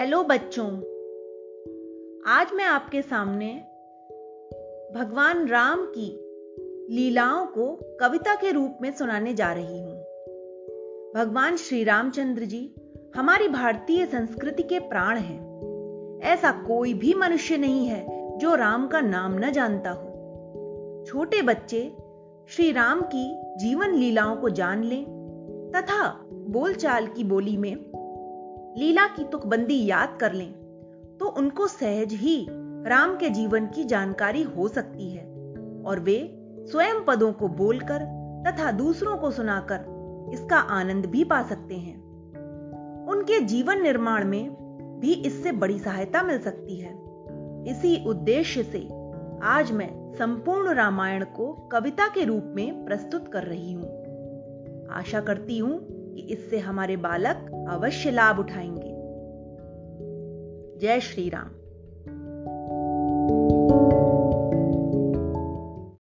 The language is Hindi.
हेलो बच्चों। आज मैं आपके सामने भगवान राम की लीलाओं को कविता के रूप में सुनाने जा रही हूँ। भगवान श्री रामचंद्र जी हमारी भारतीय संस्कृति के प्राण हैं। ऐसा कोई भी मनुष्य नहीं है जो राम का नाम न जानता हो। छोटे बच्चे श्री राम की जीवन लीलाओं को जान लें तथा बोलचाल की बोली में लीला की तुकबंदी याद कर लें तो उनको सहज ही राम के जीवन की जानकारी हो सकती है। और वे स्वयं पदों को बोलकर तथा दूसरों को सुनाकर इसका आनंद भी पा सकते हैं। उनके जीवन निर्माण में भी इससे बड़ी सहायता मिल सकती है। इसी उद्देश्य से आज मैं संपूर्ण रामायण को कविता के रूप में प्रस्तुत कर रही हूँ। आशा करती हूँ कि इससे हमारे बालक अवश्य लाभ उठाएँगे। जय श्री राम।